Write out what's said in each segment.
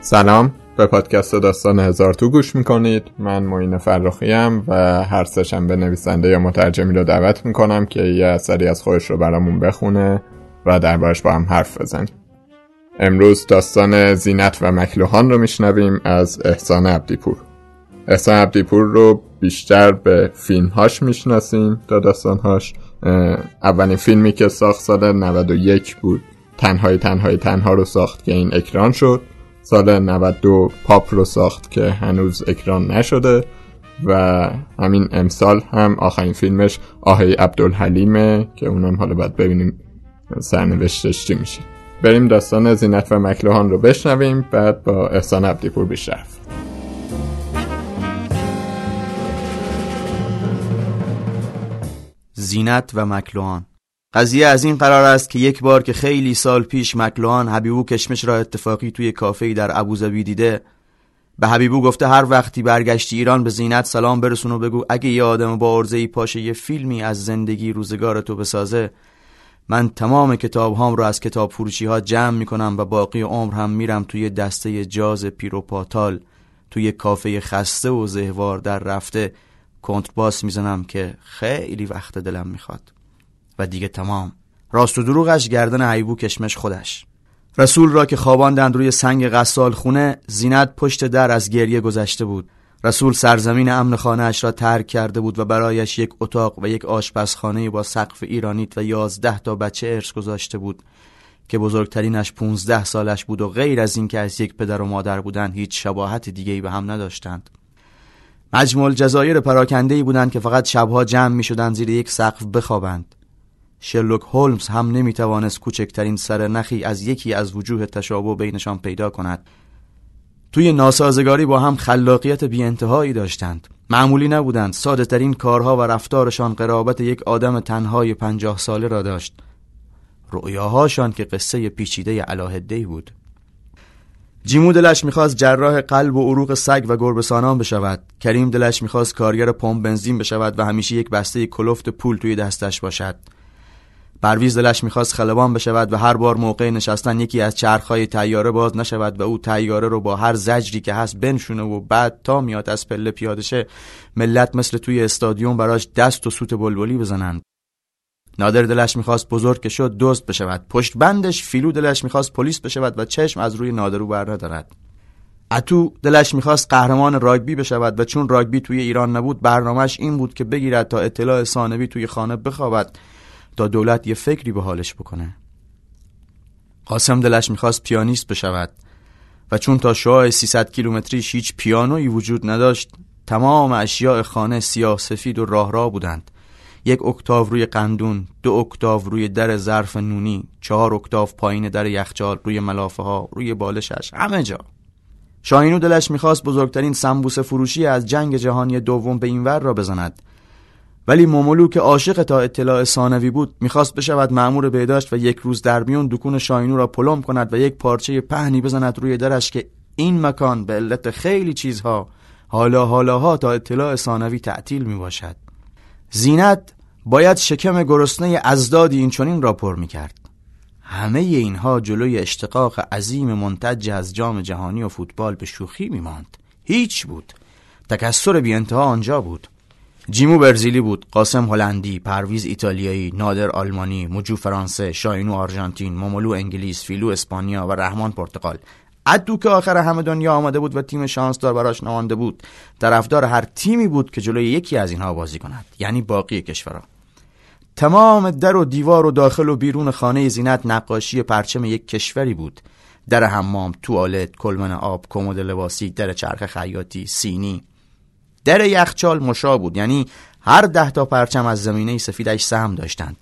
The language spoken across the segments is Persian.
سلام. به پادکست داستان هزار تو گوش می‌کنید. من معین فرخیم و هر به نویسنده یا مترجمی رو دعوت می‌کنم که یه اثری از خودش رو برامون بخونه و دربارش با هم حرف بزنیم. امروز داستان زینت و مکلوهان رو میشنویم از احسان عبدیپور. احسان عبدیپور رو بیشتر به فیلمهاش می‌شناسیم تا داستانهاش. اولین فیلمی که ساخت سال 91 بود. تنهای تنهای تنها رو ساخت که این اکران شد. سال 92 پاپ رو ساخت که هنوز اکران نشده. و همین امسال هم آخرین فیلمش آهی عبدالحلیمه که اونم حالا باید ببینیم سرنوشتش چی میشه. بریم داستان زینت و مکلوهان رو بشنویم بعد با احسان عبدیپور بیشتر زینت و مکلوهان قضیه از این قرار است که یک بار که خیلی سال پیش مکلوهان حبیبو کشمش را اتفاقی توی کافه در ابوظبی دیده به حبیبو گفته هر وقتی برگشتی ایران به زینت سلام برسون و بگو اگه یه آدم با عرضه ای پاشه یه فیلمی از زندگی روزگار تو بسازه من تمام کتاب هام رو از کتاب فروشی ها جمع می‌کنم و باقی عمر هم میرم توی دسته جاز پیروپاتال توی کافه خسته و زهوار در رفته. کنترباس می‌زنم که خیلی وقت دلم می‌خواد. و دیگه تمام. راست و دروغش گردن حیبو کشمش خودش. رسول را که خواباندند روی سنگ غسال خونه زینت پشت در از گریه گذشته بود. رسول سرزمین امن خانهاش را ترک کرده بود و برایش یک اتاق و یک آشپزخانه با سقف ایرانیت و یازده تا بچه ارث گذاشته بود که بزرگترینش پونزده سالش بود و غیر از اینکه از یک پدر و مادر بودن هیچ شباهت دیگهی به هم نداشتند. مجموع جزایر پراکنده بودند که فقط شبها جمع می شدند زیر یک سقف بخوابند. شرلوک هولمز هم نمی توانست کوچکترین سر نخی از یکی از وجوه تشابه بینشان پیدا کند. توی ناسازگاری با هم خلاقیت بی انتهایی داشتند. معمولی نبودند. ساده ترین کارها و رفتارشان قرابت یک آدم تنهای پنجاه ساله را داشت. رؤیاهاشان که قصه پیچیده علاهده بود. جیمو دلش می‌خواست جراح قلب و عروق سگ و گربسانان بشود. کریم دلش می‌خواست کارگر پمپ بنزین بشود و همیشه یک بسته کلفت پول توی دستش باشد. پرویز دلش می‌خواست خلبان بشود و هر بار موقع نشستن یکی از چرخهای تیاره باز نشود و او تیاره رو با هر زجری که هست بنشونه و بعد تا میاد از پله پیاده شه ملت مثل توی استادیوم براش دست و سوت بلبلی بزنند. نادر دلش می‌خواست بزرگ که شد دوست بشود. پشت بندش فیلو دلش می‌خواست پلیس بشود و چشم از روی نادرو بر ندارد. اتو دلش می‌خواست قهرمان راگبی بشود و چون راگبی توی ایران نبود برنامهش این بود که بگیرد تا اطلاع ثانوی توی خانه بخوابد تا دولت یه فکری به حالش بکنه. قاسم دلش می‌خواست پیانیست بشود و چون تا شاه 300 کیلومتریش هیچ پیانویی وجود نداشت تمام اشیاء خانه سیاه سفید و راه راه بودند. یک اکتاو روی قندون دو اکتاو روی در ظرف نونی چهار اکتاو پایین در یخچال روی ملافه ها روی بالشش همه جا. شاهینو دلش می‌خواست بزرگترین سمبوسه فروشی از جنگ جهانی دوم به این ور را بزند. ولی مومولو که عاشق تا اطلاع ثانوی بود می‌خواست بشود معمور بهداشت و یک روز در میون دکون شاینو را پلم کند و یک پارچه پهنی بزند روی درش که این مکان به علت خیلی چیزها حالا حالاها تا اطلاع ثانوی تعطیل می باشد زینت باید شکم گرسنه ازدادی این چنین را پر می کرد همه اینها جلوی اشتقاق عظیم منتج از جام جهانی و فوتبال به شوخی می ماند هیچ بود. تکسر بی انتها آنجا بود. جیمو برزیلی بود قاسم هلندی پرویز ایتالیایی نادر آلمانی مجو فرانسه شاینو آرژانتین مومولو انگلیس فیلو اسپانیا و رحمان پرتغال. ادو که آخر همه دنیا آمده بود و تیم شانس دار براش نمانده بود. طرفدار هر تیمی بود که جلوی یکی از اینها بازی کند. یعنی باقی کشورها تمام در و دیوار و داخل و بیرون خانه زینت نقاشی پرچم یک کشوری بود. در حمام توالت کلمن آب کمد لباسی در چرخ خیاطی سینی. در یخچال مشا بود. یعنی هر ده تا پرچم از زمینه سفیدش سهم داشتند.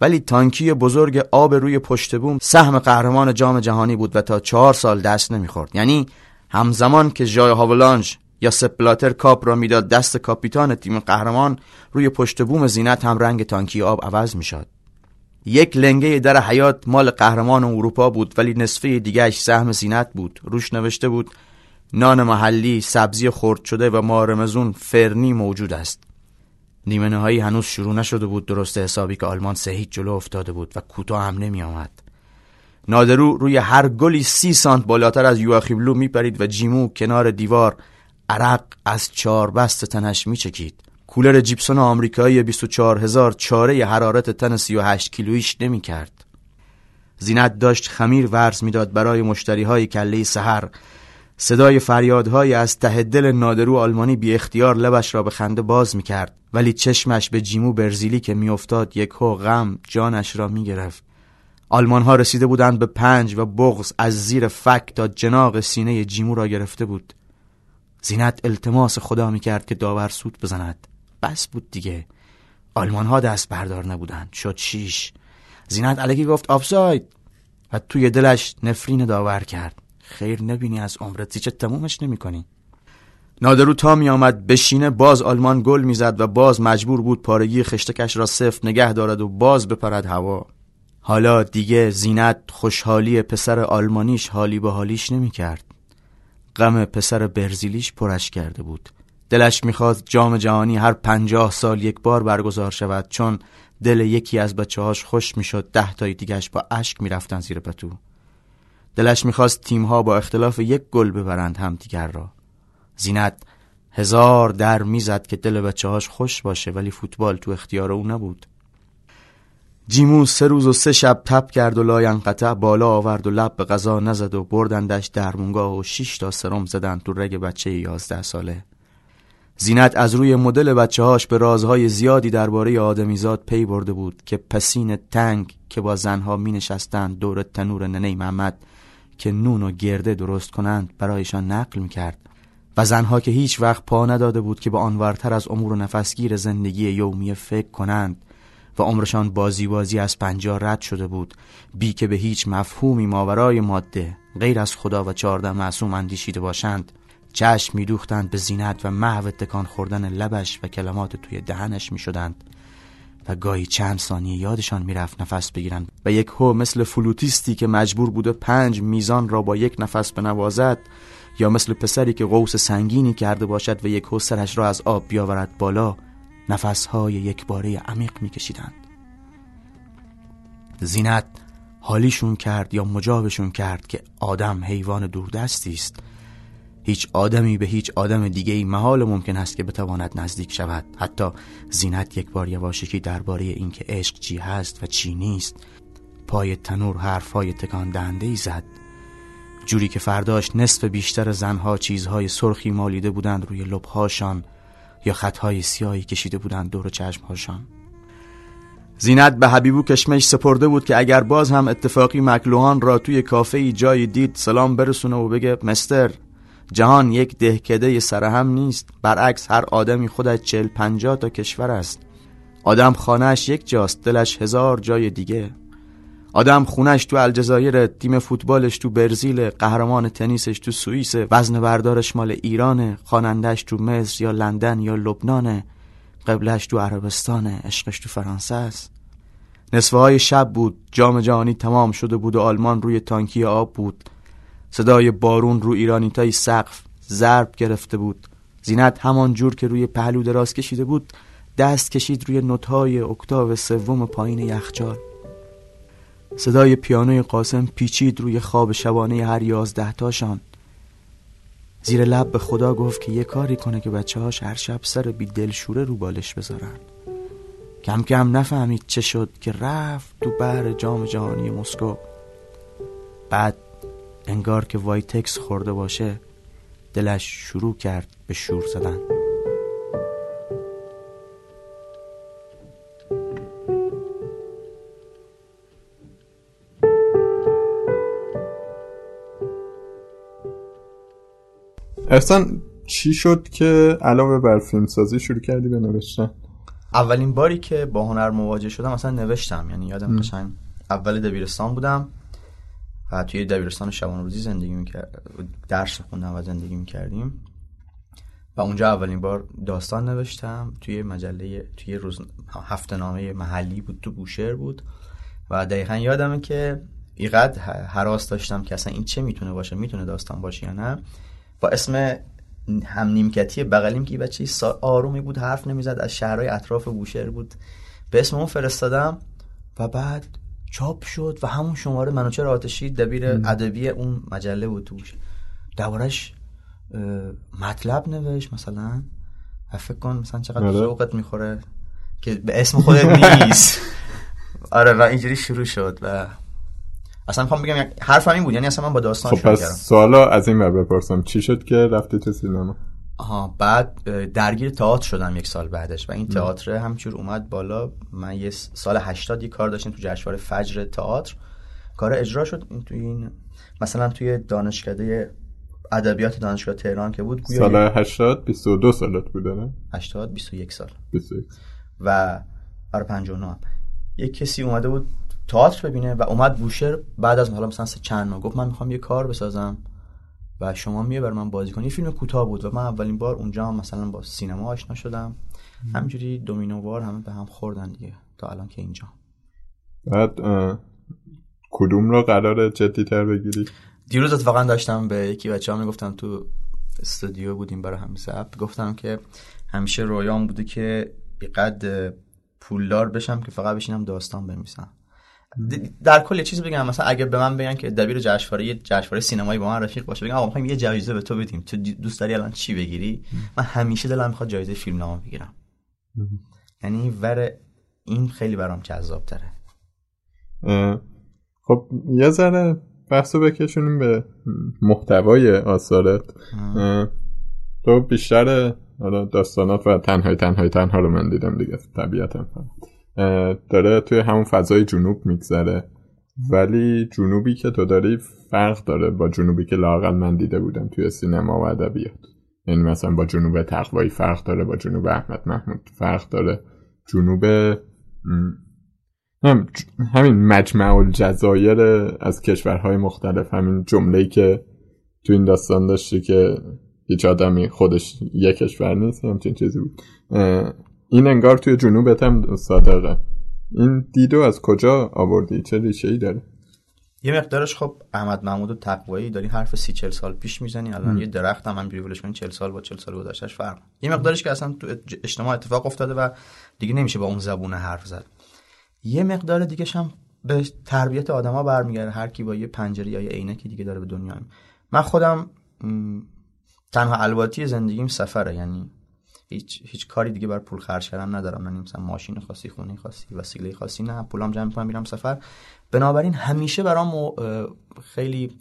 ولی تانکی بزرگ آب روی پشت بوم سهم قهرمان جام جهانی بود و تا چهار سال دست نمی‌خورد. یعنی همزمان که جای هاولانج یا سپلاتر کاپ را می‌داد دست کاپیتان تیم قهرمان روی پشت بوم زینت هم رنگ تانکی آب عوض می‌شد. یک لنگه در حیات مال قهرمان اروپا بود ولی نصفه دیگهش سهم زینت بود. روش نوشته بود نان محلی، سبزی خرد شده و مارمزون فرنی موجود است. نیمه نهایی هنوز شروع نشده بود درست حسابی که آلمان سه هیچ جلو افتاده بود و کوتاه هم نمی آمد. نادرو روی هر گلی سی سانت بالاتر از یواخیبلو میپرید و جیمو کنار دیوار عرق از چهار بست تنش میچکید کولر جیپسون آمریکایی 24 هزار چاره حرارت تن 38 کیلویش نمی کرد. زینت داشت خمیر ورز می‌داد برای مشتری های کله سحر صدای فریادهای از ته دل نادرو آلمانی بی اختیار لبش را به خنده باز می کرد ولی چشمش به جیمو برزیلی که میافتاد یک هو غم جانش را می گرفت. آلمان ها رسیده بودند به پنج و بغز از زیر فک تا جناق سینه جیمو را گرفته بود. زینت التماس خدا می کرد که داور سود بزند. بس بود دیگه. آلمان ها دست بردار نبودند. شد شیش. زینت علیکی گفت آفساید و توی دلش نفرین داور کرد. خیر نبینی از عمرت زیچه تمومش نمی کنی. نادرو تا می آمد بشینه باز آلمان گل می‌زد و باز مجبور بود پارگی خشتکش را صفر نگه دارد و باز بپرد هوا. حالا دیگه زینت خوشحالی پسر آلمانیش حالی به حالیش نمی کرد غم پسر برزیلیش پیرش کرده بود. دلش می‌خواست جام جهانی هر پنجاه سال یک بار برگزار شود چون دل یکی از بچه هاش خوش می‌شد ده تای دیگهش با اشک می‌رفتن زیر پتو. دلش می‌خواست تیمها با اختلاف یک گل ببرند همدیگر را. زینت هزار در می‌زد که دل بچه هاش خوش باشه ولی فوتبال تو اختیار او نبود. جیمو سه روز و سه شب تب کرد و لاینقطع بالا آورد و لب به غذا نزد و بردندش درمونگاه و شیش تا سرم زدند تو رگ بچه یازده ساله. زینت از روی مدل بچه هاش به رازهای زیادی درباره آدمیزاد پی برده بود که پسین تنگ که با زنها می نشستند دور تنور ننه محمد که نون و گرده درست کنند برایشان نقل می کرد و زنها که هیچ وقت پا نداده بود که به آنورتر از امور و نفسگیر زندگی یومی فکر کنند و عمرشان بازی بازی از پنجاه رد شده بود بی که به هیچ مفهومی ماورای ماده غیر از خدا و چهارده معصوم اندیشیده باشند. چشم میدوختند به زینت و محو تکان خوردن لبش و کلمات توی دهنش می‌شدند. و گاهی چند ثانیه یادشان می‌رفت نفس بگیرند. و یک هو مثل فلوتیستی که مجبور بوده پنج میزان را با یک نفس بنوازد یا مثل پسری که قوس سنگینی کرده باشد و یک هو سرش را از آب بیاورد بالا نفسهای یک باره عمیق میکشیدند. زینت حالیشون کرد یا مجابشون کرد که آدم حیوان دوردستی است. هیچ آدمی به هیچ آدم دیگه ای محال ممکن است که بتواند نزدیک شود. حتی زینت یک بار یواشکی درباره اینکه عشق چی هست و چی نیست پای تنور حرفهای تکان دهنده ای زد. جوری که فرداش نصف بیشتر زنها چیزهای سرخی مالیده بودند روی لبهاشان یا خطهای سیاهی کشیده بودند دور چشمهاشان. زینت به حبیبو کشمش سپرده بود که اگر باز هم اتفاقی مکلوهان را توی کافه جایی دید سلام برسونه و بگه مستر جهان یک دهکده سرهم نیست برعکس هر آدمی خودش چل پنجاه تا کشور است. آدم خانهش یک جاست دلش هزار جای دیگه. آدم خونش تو الجزایر تیم فوتبالش تو برزیل قهرمان تنیسش تو سوئیس وزن بردارش مال ایرانه خوانندهش تو مصر یا لندن یا لبنانه قبلش تو عربستانه عشقش تو فرانسه است. نصفه های شب بود جام جهانی تمام شده بود و آلمان روی تانکی آب بود. صدای بارون رو ایرانی تای سقف ضرب گرفته بود. زینت همان جور که روی پهلو دراز کشیده بود دست کشید روی نوتهای اکتاو سوم پایین یخچال. صدای پیانوی قاسم پیچید روی خواب شبانه هر یازده تاشان زیر لب به خدا گفت که یه کاری کنه که بچه هاش هر شب سر بی دلشوره رو بالش بذارن. کم کم نفهمید چه شد که رفت تو بر جام جهانی مسکو. بعد انگار که وایتکس خورده باشه دلش شروع کرد به شور زدن. احسان چی شد که علاوه بر فیلم سازی شروع کردی به نوشتن؟ اولین باری که با هنر مواجه شدم اصلا نوشتم. یعنی یادم قشنگ اول دبیرستان بودم. و توی دبیرستان شبان روزی زندگی می‌کرد درس خوندم و زندگی می‌کردیم. و اونجا اولین بار داستان نوشتم. توی مجله توی روز هفته نامه محلی بود تو بوشهر بود. و دقیقا یادمه که ایقدر حراس داشتم که اصلا این چه می‌تونه باشه می‌تونه داستان باشه یا نه. با اسم هم نیمکتی بغلیم که بچه آرومی بود حرف نمی‌زد از شهرهای اطراف بوشهر بود. به اسم اون فرستادم و بعد چاپ شد و همون شماره منوچهر آتشی دبیر ادبی اون مجله بود توش. دوارش مطلب نوشت مثلا. و فکر کن مثلا چقدر آره. ذوقت می‌خوره که به اسم خودت نیست. آره و اینجوری شروع شد و اصلا می‌خوام بگم حرفم این بود. یعنی اصلا من با داستان خب شروع پس کردم. سوالا از این بپرسم. چی شد که رفتی تو سینما آها بعد درگیر تئاتر شدم یک سال بعدش و این تئاتر همچور اومد بالا. من یه سال 80 یه کار داشتیم تو جشنواره فجر تئاتر. کار اجرا شد این تو این مثلا توی دانشکده ادبیات دانشگاه تهران که بود گویا سال 80 22 سالت بوده نه؟ 80 21 سال. 21 و آره 59 هم. یک کسی اومده بود تئاتر ببینه و اومد بوشهر بعد از حالا مثلا سه چند ماه گفت من می‌خوام یه کار بسازم. و شما میه بر من بازی کنی. یه فیلم کوتاه بود و من اولین بار اونجا هم مثلا با سینما آشنا شدم. همینجوری دومینووار همه به هم خوردن دیگه تا الان که اینجا. بعد کدوم رو قرار جدی تر بگیری؟ دیروز اتفاقا داشتم به یکی بچه ها می‌گفتم تو استودیو بودیم برای همین ضبط گفتم که همیشه رویام بوده که قد پولدار بشم که فقط بشینم داستان بنویسم. در کل یه چیز بگم. مثلا اگه به من بگن که دبیر جشنواره یه جشنواره سینمایی با من رفیق باشه بگم آقا می‌خوایم یه جایزه به تو بدیم. تو دوست داری الان چی بگیری؟ من همیشه دلم می‌خواد جایزه فیلم نامه بگیرم. یعنی ور این خیلی برام جذاب تره خب یه ذره بحثو بکشونیم به محتوای آثارت. تو بیشتر حالا داستانات و تنهای تنهای تنها رو من دیدم دیگه. طبیعتا داره توی همون فضای جنوب میگذره. ولی جنوبی که تو داری فرق داره با جنوبی که لاقل من دیده بودم توی سینما و ادبیات. یعنی مثلا با جنوب تقوایی فرق داره با جنوب احمد محمود فرق داره. جنوب هم همین مجمع الجزایر از کشورهای مختلف همین جمله‌ای که تو این داستان داشتی که هیچ آدمی خودش یک کشور نیست همچین چیزی بود. این انگار توی جنوبت هم صادقه. این دیدو از کجا آوردی؟ چه ریشه ای داره؟ یه مقدارش خب احمد محمود و تقوایی داری حرف سی چل سال پیش می‌زنی. الان یه درخت هم همینجوری ولش کنی چل سال با چل سال گذشتهش فرق یه مقدارش که اصلا تو اج- اجتماع اتفاق افتاده و دیگه نمیشه با اون زبون حرف زد. یه مقدار دیگه هم به تربیت آدما برمیگرده. هر کی با یه پنجره یا یه عینکی دیگه داره به دنیا. من خودم تنها الواتی زندگیم سفره. یعنی هیچ هیچ کاری دیگه بر پول خرج کردن ندارم. من مثلا ماشین خاصی خونه خاصی وسیله خاصی نه. پولام جمع می‌کنم میرم سفر. بنابراین همیشه برام خیلی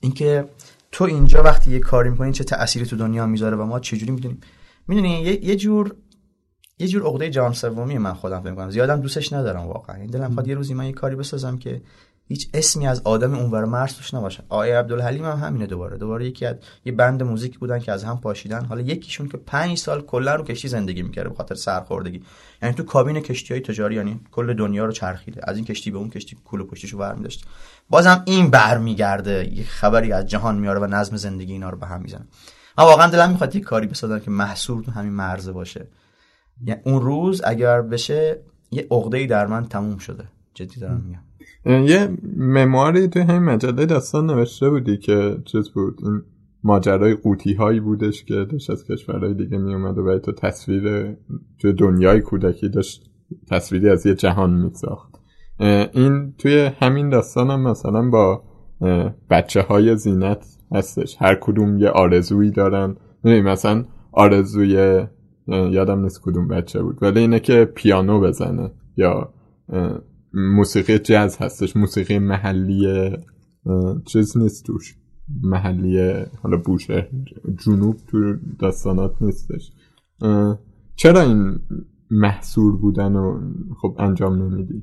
اینکه تو اینجا وقتی یه کاری می‌کنی چه تأثیری تو دنیا می‌ذاره و ما چجوری می‌دونیم؟ می‌دونی یه, یه جور یه جور عقده جهان سومی من خودم فکر می‌کنم. زیادم دوستش ندارم واقعا. یعنی دلم خواد یه روزی من یه کاری بسازم که هیچ اسمی از آدم اونور مرز توش نباشه. آقای عبدالحلیم هم همینه دوباره. دوباره یکی از یه بند موزیک بودن که از هم پاشیدن. حالا یکیشون که پنج سال کلا رو کشتی زندگی می‌کرده به خاطر سرخوردگی. یعنی تو کابین کشتی های تجاری یعنی کل دنیا رو چرخیده. از این کشتی به اون کشتی کول و پشتیشو برمیداشت. بازم این برمیگرده. یه خبری از جهان میاره و نظم زندگی اینا رو به هم می‌زنه. من واقعا دلم می‌خواد یه کاری بسازم که محصور تو همین مرزه باشه. یعنی اون روز اگر بشه یه عقده در من تموم شده. جدی دارم میگم. یه ممواری توی همین مجله داستان نوشته بودی که چیز بود این ماجرای قوطی هایی بودش که داشت از کشورهای دیگه می اومد و برای تو تصویر توی دنیای کودکی داشت تصویری از یه جهان می ساخت این توی همین داستان هم مثلا با بچه های زینت هستش. هر کدوم یه آرزویی دارن. می‌دونی مثلا آرزوی یادم نیست کدوم بچه بود ولی اینه که پیانو بزنه یا موسیقی جاز هستش موسیقی محلی چیز نیست توش. محلی حالا بوشه جنوب تو داستانات نیستش. چرا این محصور بودن و خب انجام نمیدی؟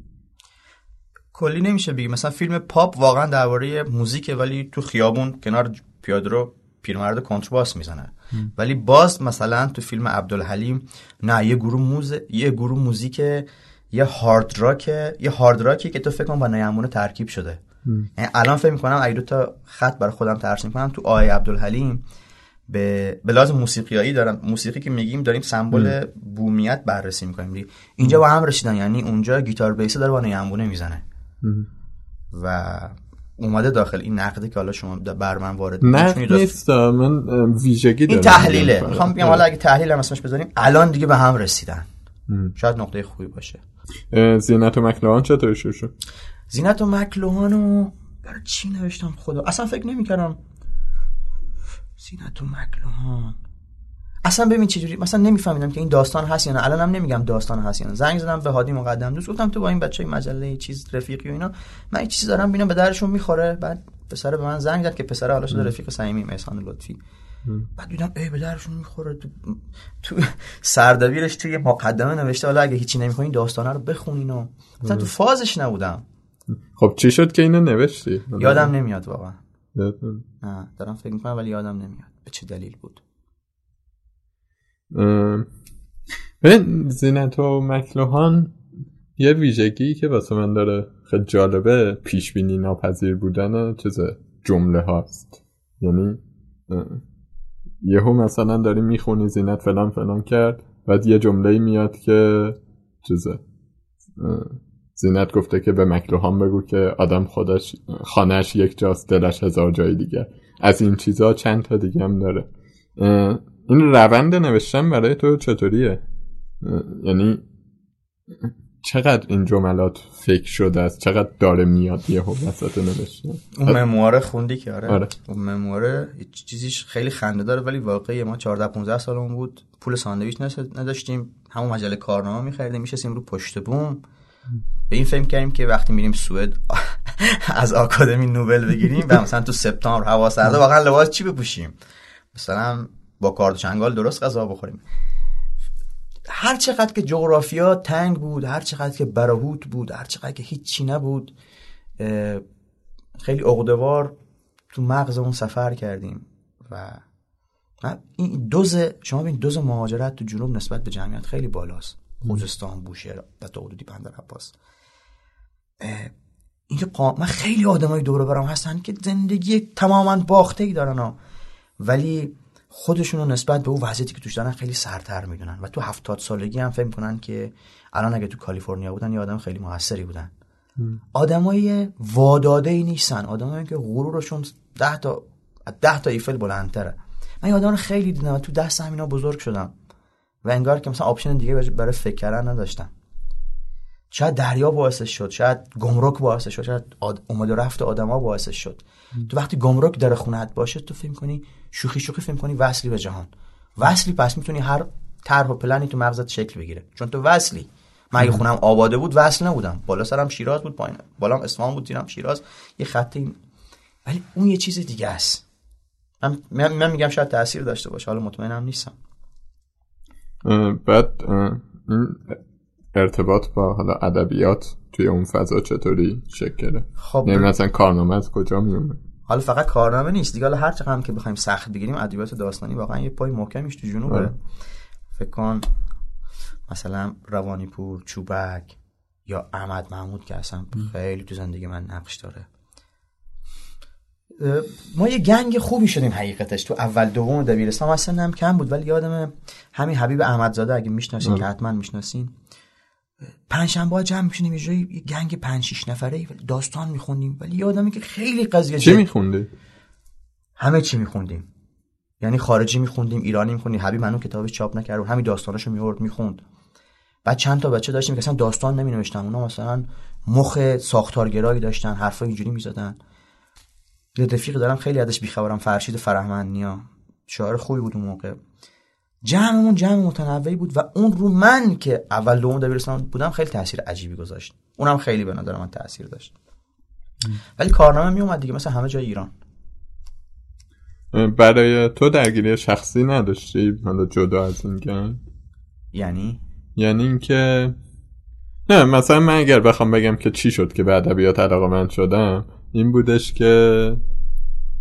کلی نمیشه بگی. مثلا فیلم پاپ واقعا درباره موزیکه ولی تو خیابون کنار پیادرو پیرمرد کنترباس می‌زنه. ولی باز مثلا تو فیلم عبدالحلیم نه یه گروه موز یه گروه موزیک یه هارد راک یه هارد راکی که تو فکر کنم با نیامونه ترکیب شده. یعنی الان فکر می‌کنم اگه دو تا خط برای خودم ترسیم کنم تو آیه عبدالحلیم به به لازم موسیقیایی دارم. موسیقی که میگیم داریم سمبل بومیت بررسی می‌کنیم. اینجا با هم رسیدن یعنی اونجا گیتار بیس داره با نیامونه می‌زنه. و اومده داخل این نقدی که حالا شما بر من وارد نه نیست من ویژگی این تحلیله. می‌خوام بگم حالا اگه تحلیل هم اسمش بذاریم الان دیگه به هم رسیدن. شاید نقطه خوبی باشه. زینت و مکلوهان چطور شد؟ زینت و مکلوهانو برای چی نوشتم خدا؟ اصلا فکر نمی‌کردم. زینت و مکلوهان اصلا ببین چجوری مثلا نمیفهمیدم که این داستان هست یا نه. الانم نمیگم داستان هست یا نه. زنگ زدم به هادی مقدم. دوست گفتم تو با این بچه مجله چیز رفیقی و اینا من این چیزی دارم ببینم به درشون می‌خوره. بعد پسر به من زنگ زد که پسر حالا شده رفیق صمیمی احسان لطفی. بعد دیدم ای به درشون می‌خوره تو, تو سردبیرش توی مقدمه نوشته حالا اگه هیچی نمی‌خواین داستانه رو بخونین و مثلا تو فازش نبودم. خب چی شد که اینو نوشتی؟ یادم نمیاد واقعا. نه دارم فکر می‌کنم ولی یادم نمیاد به چه دلیل بود. زینت و مکلوهان یه ویژگی که واسه من داره خیلی جالبه پیش بینی ناپذیر بودن چیز جمله هاست. یعنی یهو مثلا داری می‌خونی زینت فلان فلان کرد بعد یه جمله میاد که چیزه زینت گفته که به مکلوهان بگو که آدم خودش خانهش یک جاست دلش هزار جای دیگه. از این چیزها چند تا دیگه هم داره. این روند نوشتن برای تو چطوریه؟ یعنی چقدر این جملات فکر شده است؟ چقدر داره میاد یه وسط نوشتن اون ممواره خوندی که آره, آره. اون ممواره چیزیش خیلی خنده داره ولی واقعی ما 14 15 سالمون بود. پول ساندویچ نداشتیم. همون مجله کارنامه می‌خریدیم میشستیم رو پشت بوم. به این فهم کردیم که وقتی میریم سوئد از آکادمی نوبل بگیریم و مثلا تو سپتامبر هوا سرده واقعا لباس چی بپوشیم؟ مثلا با کارد چنگال درست غذا بخوریم. هر چقدر که جغرافیا تنگ بود هر چقدر که براهوت بود هر چقدر که هیچی نبود خیلی اقدوار تو مغز اون سفر کردیم و این دوز شما ببین دوز مهاجرت تو جنوب نسبت به جمعیت خیلی بالاست. خوزستان بوشهر و تا حدودی بندر عباس. اینکه من خیلی آدمای دور برام هستن که زندگی تماما باخته ای دارن ها. ولی خودشون رو نسبت به اون وضعیتی که توش دارن خیلی سرتر می‌دونن. و تو هفتاد سالگی هم فهم کنن که الان اگه تو کالیفرنیا بودن یه آدم خیلی موثری بودن. آدمای واداده ای نیستن. آدمایی که غرورشون ده تا ده تا ایفل بلندتره. من یه آدم خیلی دیدم و تو دست همینا بزرگ شدم. و انگار که مثلا option دیگه برای فکر کردن نداشتم. شاید دریا باعثش شد شاید گمرک باعثش شد شاید اومد و رفت آدما باعثش شد. تو وقتی گمرک در خونت باشه تو فکر کنی شوخی شوخی فکر کنی وصلی به جهان. وصلی پس می‌تونی هر طرح و پلنی تو مغزت شکل بگیره. چون تو وصلی. من اگه خونم آباده بود وصل نبودم. بالا سرم شیراز بود پایین بالام اصفهان بود زیرم شیراز. یه خط ولی اون یه چیز دیگه است. من, من میگم شاید تاثیر داشته باشه. حالا مطمئنم نیستم. بعد ارتباط با حالا ادبیات توی اون فضا چطوری شکل خب یعنی مثلا کارنامه از کجا میومد حالا فقط کارنامه نیست. دیگه حالا هر چقدر هم که بخوایم سخت بگیریم ادبیات داستانی واقعا یه پای محکمیش تو جنوبه. آره. فکر کن مثلا روانی پور چوبک یا احمد محمود که اصلا خیلی تو زندگی من نقش داره. ما یه گنگ خوبی شدیم حقیقتش تو اول دوم دبیرستان. اصلا هم کم بود ولی یادم همین حبیب احمدزاده اگه می‌شناسین آره. که حتما می‌شناسین. پنجشنبه جمع میشونیم یه جایی یه گنگ پنج شیش نفره داستان میخوندیم. ولی یادمه که خیلی قضیه چی میخوندی؟ همه چی میخوندیم. یعنی خارجی میخوندیم ایرانی میخوندیم. حبیب منو کتابش چاپ نکرد و همین داستاناشو میورد می‌خوند. بعد چند تا بچه داشتیم که اصلا داستان نمینوشتن. اونا مثلا مخ ساختارگرایی داشتن حرفا اینجوری می‌زدن. یه رفیق دارم خیلی ازش بیخبرم فرشید فرهمندنیا. شاعر خوبی بود اون موقع. جمعمون جمع متنوعی بود و اون رو من که اول دوم دبیرستان بودم خیلی تاثیر عجیبی گذاشت. اونم خیلی به نظر من تاثیر داشت. ولی کارنامه می اومد دیگه مثل همه جای ایران. برای تو درگیری شخصی نداشتی؟ حالا جدا از این گنگ یعنی؟ یعنی اینکه نه مثلا من اگر بخوام بگم که چی شد که به ادبیات علاقه من شدم این بودش که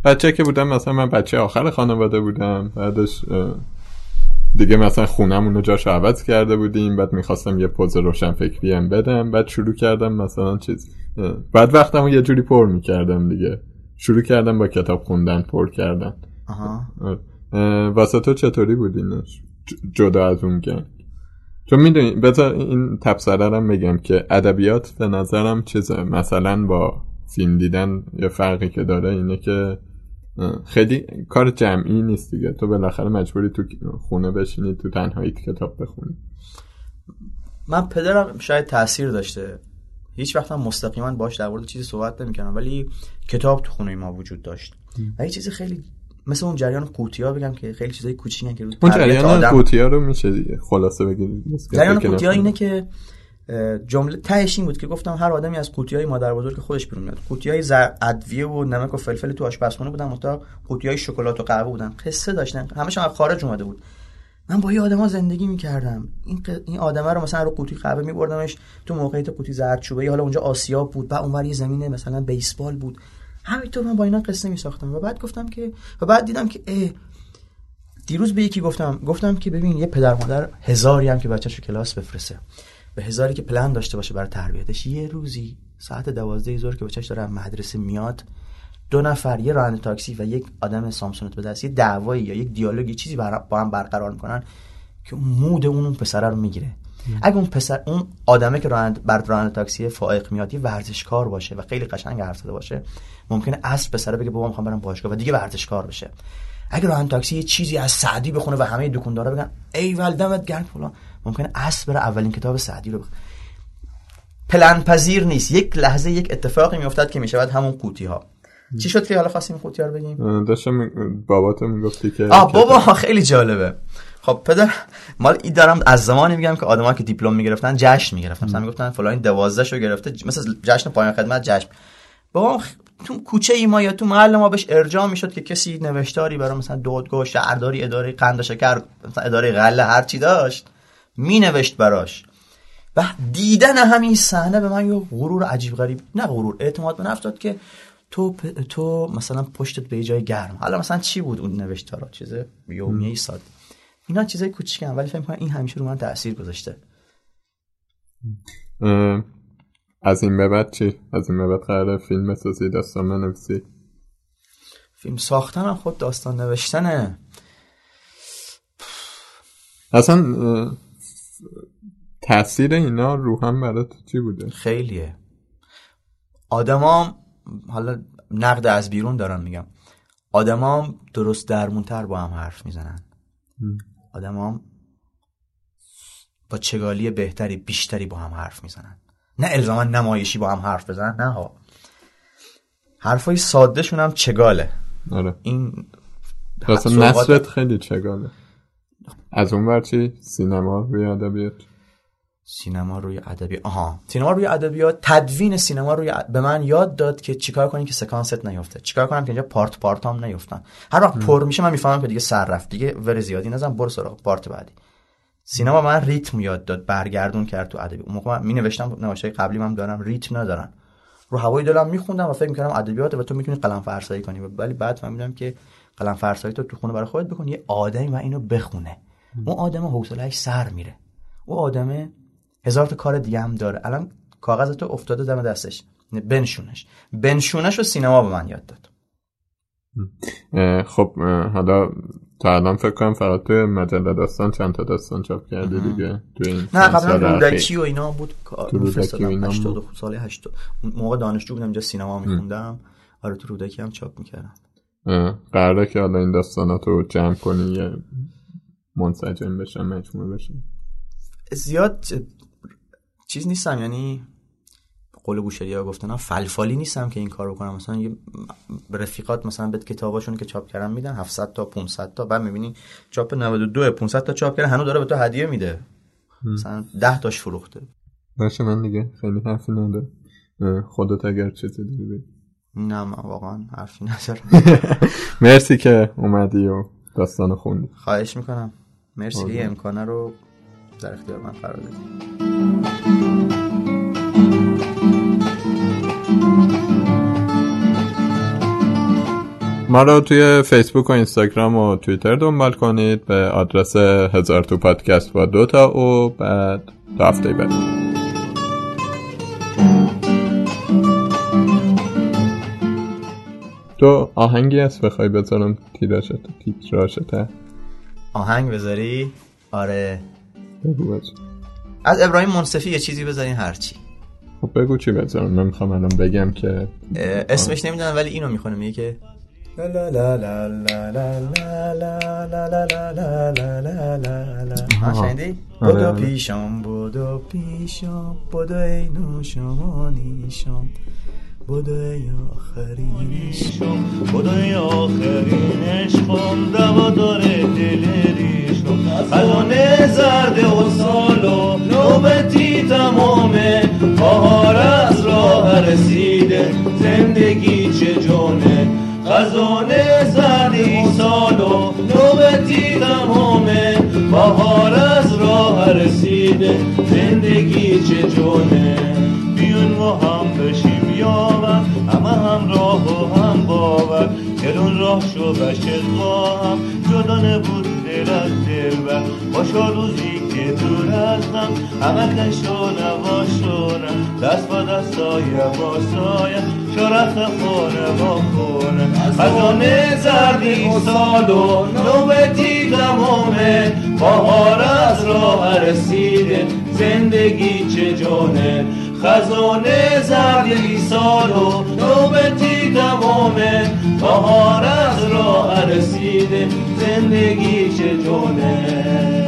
بچه که بودم مثلا من بچه آخر خانواده بودم بعدش دیگه مثلا خونمون رو جاش عوض کرده بودیم بعد می‌خواستم یه پوز روشن فکری هم بدم بعد شروع کردم مثلا چیز بعد وقتمو یه جوری پر می‌کردم دیگه. شروع کردم با کتاب خوندن پر کردن. واسه تو چطوری بود اینش جدا از اون گنگ. چون می‌دونی بذار این تبصره رو میگم که ادبیات به نظرم چیزه. مثلا با فیلم دیدن یه فرقی که داره اینه که خیلی کار جمعی نیست دیگه. تو بالاخره مجبوری تو خونه بشینی تو تنهایی کتاب بخونی. من پدرم شاید تاثیر داشته. هیچ وقت هم مستقیما باش در مورد چیزی صحبت نمی‌کردم ولی کتاب تو خونه ما وجود داشت. و یه چیز خیلی مثل اون جریان قوطی بگم که خیلی چیزای کوچیکن که اون جریان قوطی رو میشه دیگه. خلاصه بگیم. جریان قوطی اینه که جمله تهش این بود که گفتم هر آدمی از قوطی های مادر بزرگ خودش بیرون میاد. قوطی های ادویه و نمک و فلفل تو آشپزخونه بودن متا قوطی های شکلات و قهوه بودن. قصه داشتن. همشون از خارج اومده بود. من با یه آدما زندگی می‌کردم. این ق... این آدمه رو مثلا رو قوطی قهوه میبردمش تو موقعیت قوطی زردچوبه حالا اونجا آسیا بود و اونور یه زمین مثلا بیسبال بود. همینطور من با اینا قصه میساختم. و بعد گفتم که و بعد دیدم که اه دیروز به یکی گفتم. گفتم که ببین یه پدر مادر هزاری هم که بچه‌شو کلاس بفرسته. به هزاری که پلن داشته باشه برای تربیتش. یه روزی ساعت دوازده ظهر که بچهش داره مدرسه میاد دو نفر یه راننده تاکسی و یک آدم سامسونت به دست یه دعوایی یا یک دیالوگی چیزی با هم برقرار می‌کنن که مود اون اون پسره رو می‌گیره. اگه اون پسر اون آدمه که راننده بر راننده تاکسی فائق میاد یه ورزشکار باشه و خیلی قشنگ حرف زده باشه ممکنه اصر پسره بگه بابا می‌خوام برم باشگاه و دیگه ورزشکار بشه. اگه راننده تاکسی یه چیزی از سعدی بخونه و همه دکاندارا بگن ای ول دمت گرم فلان. ممکنه اصل بره اولین کتاب سعدی رو بخونه. پلن پذیر نیست. یک لحظه یک اتفاقی میافتاد که می‌شود همون قوطی ها چی شد که حالا خواستیم قوطی ها رو بگیم؟ داشتم باباتو می‌گفتی که آه بابا خیلی جالبه. خب پدر مال این دارم از زمانی میگم که آدما که دیپلم می‌گرفتن جشن می‌گرفتن. مثلا می‌گفتن فلان 12 شو گرفته مثلا جشن پایان خدمت جشن. بابا تو کوچه ای ما یا تو محل ما بهش ارجاع می‌شد که کسی نوشتاری برای مثلا دادگاه شهرداری اداره قند شکر مثلا اداره غله هر چی داشت. می نوشت براش. و دیدن همین صحنه به من یه غرور عجیب غریب نه غرور اعتماد به نفس داد که تو تو مثلا پشتت به جای گرم. حالا مثلا چی بود اون نوشتارا؟ چیزه؟ یومیه ساده اینا چیزای کوچیکن ولی فکر کنم این همیشه رو من تاثیر گذاشته. از این به بعد چی؟ از این به بعد قرار فیلم سازی داستان بنویسی؟ فیلم ساختن هم خود داستان نوشتنه. اصلا تاثیر اینا رو هم برات چی بوده؟ خیلیه. آدمام حالا نقد از بیرون دارم میگم. آدمام درست درمونتر با هم حرف می‌زنن. آدمام با چگالی بهتری بیشتری با هم حرف می‌زنن. نه الزاما نمایشی با هم حرف بزنن نه ها حرفای ساده شون هم چگاله. آره. این اصلا نصرت خیلی چگاله. از اون ورچی سینما روی ادبیات سینما روی ادبیات آها. سینما روی ادبیات تدوین سینما روی به من یاد داد که چیکار کنیم که سکانست نیفته. چیکار کنم که اینجا پارت پارت هم نیفتن. هر وقت پر میشه من می‌فهمم که دیگه سر رفت. دیگه ور زیادی نزن برو سراغ پارت بعدی. سینما من ریتم یاد داد برگردون کرد تو ادبی. اون موقع من می نوشتم نوشته قبلی من دارم ریتم ندارن. رو هوای دلم میخوندم و فکر می‌کردم ادبیات و تو می‌تونی قلم فرسایی کنی. ولی بعد فهمیدم که قلم فرسایی تو تو خونه برای خودت بکن یه آدمی و اینو بخونه. اون آدم حوصله‌اش سر میره. اون آدمه هزار تا کار دیگه هم داره. الان کاغذ تو افتاده دم دستش. بنشونش. بنشونش رو سینما به من یاد داد. خب حالا تا الان فکر کنم فقط تو مجله داستان چند تا داستان چاپ کرده دیگه. تو این نه قبلا رودکی و اینا بود. تو رودکی و اینا 80 سال 80 موقع دانشجو بودم اینجا سینما میخوندم. آره تو رودکی هم چاپ می‌کردم. قراره که حالا این داستانات رو جمع کنی یه منسجم بشن مجموعه بشن. زیاد چیز نیستم یعنی قول بوشهری ها گفتن فلفالی نیستم که این کارو کنم. مثلا یه رفیقات مثلا به کتاباشون که چاپ کردن میدن 700 تا 500 تا بعد می‌بینی چاپ 92 500 تا چاپ کرده هنوز داره به تو هدیه میده. مثلا 10 تاش فروخته. باشه من دیگه خیلی حرفی نداره خودت اگر چیزی دیگه بگی. نه من واقعا حرفی ندارم مرسی که اومدی و داستان خوندی. خواهش می‌کنم. مرسی که امکانه رو در اختیار من قرار دادی. ما رو توی فیسبوک و اینستاگرام و توییتر دنبال کنید به آدرس هزار تو پادکست با دوتا و بعد تا هفته بعد. تو آهنگی هست بخوای بذارم تیراشت تیتراشته آهنگ بذاری؟ آره. بگو بچه از ابراهیم منصفی یه چیزی بذارین هرچی. خب بگو چی بذارم. من می‌خوام الان بگم که اسمش نمی‌دونم ولی اینو می‌خونه. میگه که لا لا لا لا لا لا لا لا لا لا لا لا لا لا لا ها شنیدی؟ بودو پیشم بودو پیشم بودو ای نوشمانیشم بودو ای آخرینشم بودو ای آخرینشم دوا داره دل ریشم خزانه زرد و سالو نوبتی تمامه بهار از راه رسیده زندگی چه جونه خزانه زردی سال و نوبتی تمامه بهار از راه رسیده زندگی چه جونه. بیون ما هم بشیم یاور همه هم راه و هم باور. دلون راه شو بشه با هم جدا نبود دل از دل و باشا روزی که دور هستم همه کشو نباشونم دست با دست سایه با سایه شرف خونه با خونه خزانه زردی سال و نوبتی تمامه بهار از راه رسیده زندگی چه جانه. خزانه زردی سال و نوبتی تمامه بهار از راه رسیده زندگی چه جونه